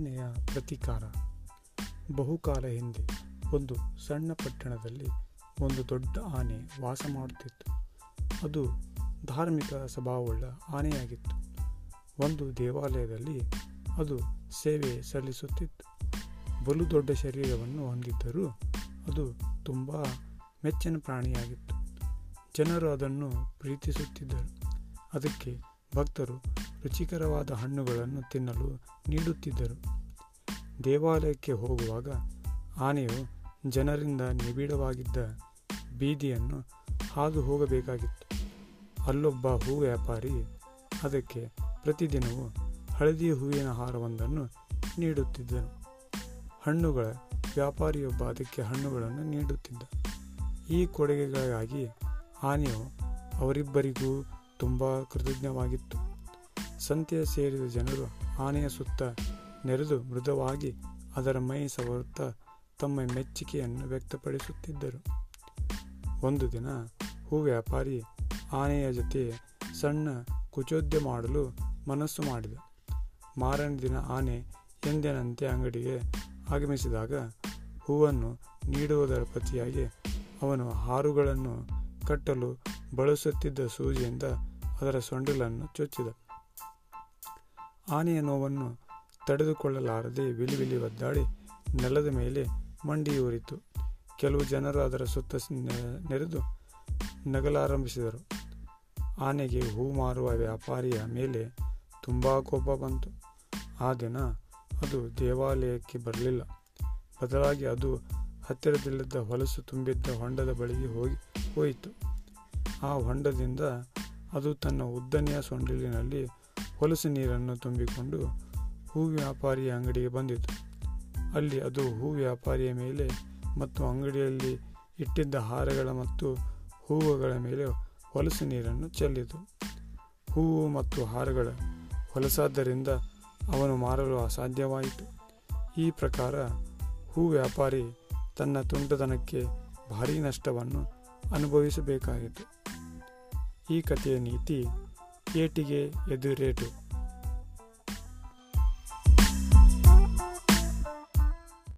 ಆನೆಯ ಪ್ರತೀಕಾರ. ಬಹುಕಾಲ ಹಿಂದೆ ಒಂದು ಸಣ್ಣ ಪಟ್ಟಣದಲ್ಲಿ ಒಂದು ದೊಡ್ಡ ಆನೆ ವಾಸ ಮಾಡುತ್ತಿತ್ತು. ಅದು ಧಾರ್ಮಿಕ ಸ್ವಭಾವವುಳ್ಳ ಆನೆಯಾಗಿತ್ತು. ಒಂದು ದೇವಾಲಯದಲ್ಲಿ ಅದು ಸೇವೆ ಸಲ್ಲಿಸುತ್ತಿತ್ತು. ಬಲು ದೊಡ್ಡ ಶರೀರವನ್ನು ಹೊಂದಿದ್ದರೂ ಅದು ತುಂಬ ಮೆಚ್ಚಿನ ಪ್ರಾಣಿಯಾಗಿತ್ತು. ಜನರು ಅದನ್ನು ಪ್ರೀತಿಸುತ್ತಿದ್ದರು. ಅದಕ್ಕೆ ಭಕ್ತರು ರುಚಿಕರವಾದ ಹಣ್ಣುಗಳನ್ನು ತಿನ್ನಲು ನೀಡುತ್ತಿದ್ದರು. ದೇವಾಲಯಕ್ಕೆ ಹೋಗುವಾಗ ಆನೆಯು ಜನರಿಂದ ನಿಬಿಡವಾಗಿದ್ದ ಬೀದಿಯನ್ನು ಹಾದು ಹೋಗಬೇಕಾಗಿತ್ತು. ಅಲ್ಲೊಬ್ಬ ಹೂ ವ್ಯಾಪಾರಿ ಅದಕ್ಕೆ ಪ್ರತಿದಿನವೂ ಹಳದಿ ಹೂವಿನ ಹಾರವೊಂದನ್ನು ನೀಡುತ್ತಿದ್ದನು. ಹಣ್ಣುಗಳ ವ್ಯಾಪಾರಿಯೊಬ್ಬ ಅದಕ್ಕೆ ಹಣ್ಣುಗಳನ್ನು ನೀಡುತ್ತಿದ್ದ. ಈ ಕೊಡುಗೆಗಳಿಗಾಗಿ ಆನೆಯು ಅವರಿಬ್ಬರಿಗೂ ತುಂಬ ಕೃತಜ್ಞವಾಗಿತ್ತು. ಸಂತೆಯ ಸೇರಿದ ಜನರು ಆನೆಯ ಸುತ್ತ ನೆರೆದು ಮೃದುವಾಗಿ ಅದರ ಮೈ ಸವರುತ್ತಾ ತಮ್ಮ ಮೆಚ್ಚುಗೆಯನ್ನು ವ್ಯಕ್ತಪಡಿಸುತ್ತಿದ್ದರು. ಒಂದು ದಿನ ಹೂ ವ್ಯಾಪಾರಿ ಆನೆಯ ಜೊತೆ ಸಣ್ಣ ಕುಚೋದ್ಯ ಮಾಡಲು ಮನಸ್ಸು ಮಾಡಿದ. ಮಾರನೇ ದಿನ ಆನೆ ಎಂದಿನಂತೆ ಅಂಗಡಿಗೆ ಆಗಮಿಸಿದಾಗ ಹೂವನ್ನು ನೀಡುವುದರ ಪ್ರತಿಯಾಗಿ ಅವನು ಹಾರುಗಳನ್ನು ಕಟ್ಟಲು ಬಳಸುತ್ತಿದ್ದ ಸೂಜಿಯಿಂದ ಅದರ ಸೊಂಡಿಲನ್ನು ಚುಚ್ಚಿದ. ಆನೆಯ ನೋವನ್ನು ತಡೆದುಕೊಳ್ಳಲಾರದೆ ವಿಲಿವಿಲಿ ವಿಲಿ ಒದ್ದಾಡಿ ನೆಲದ ಮೇಲೆ ಮಂಡಿಯೂರಿತು ಕೆಲವು ಜನರು ಅದರ ಸುತ್ತ ನೆರೆದು ನಗಲಾರಂಭಿಸಿದರು. ಆನೆಗೆ ಹೂ ಮಾರುವ ವ್ಯಾಪಾರಿಯ ಮೇಲೆ ತುಂಬ ಕೋಪ ಬಂತು. ಆ ದಿನ ಅದು ದೇವಾಲಯಕ್ಕೆ ಬರಲಿಲ್ಲ. ಬದಲಾಗಿ ಅದು ಹತ್ತಿರದಲ್ಲಿದ್ದ ಹೊಲಸು ತುಂಬಿದ್ದ ಹೊಂಡದ ಬಳಿಗೆ ಹೋಗಿ, ಹೋಯಿತು. ಆ ಹೊಂಡದಿಂದ ಅದು ತನ್ನ ಉದ್ದನೆಯ ಸೊಂಡಿಲಿನಲ್ಲಿ ಹೊಲಸು ನೀರನ್ನು ತುಂಬಿಕೊಂಡು ಹೂ ವ್ಯಾಪಾರಿಯ ಅಂಗಡಿಗೆ ಬಂದಿತು. ಅಲ್ಲಿ ಅದು ಹೂ ವ್ಯಾಪಾರಿಯ ಮೇಲೆ ಮತ್ತು ಅಂಗಡಿಯಲ್ಲಿ ಇಟ್ಟಿದ್ದ ಹಾರಗಳ ಮತ್ತು ಹೂವುಗಳ ಮೇಲೆ ಹೊಲಸು ನೀರನ್ನು ಚೆಲ್ಲಿತು. ಹೂವು ಮತ್ತು ಹಾರಗಳ ಹೊಲಸಾದ್ದರಿಂದ ಅವನು ಮಾರಲು ಅಸಾಧ್ಯವಾಯಿತು. ಈ ಪ್ರಕಾರ ಹೂ ವ್ಯಾಪಾರಿ ತನ್ನ ತುಂಟತನಕ್ಕೆ ಭಾರೀ ನಷ್ಟವನ್ನು ಅನುಭವಿಸಬೇಕಾಯಿತು. ಈ ಕಥೆಯ ನೀತಿ ಏಟಿಗೆ ಎದುರೇಟು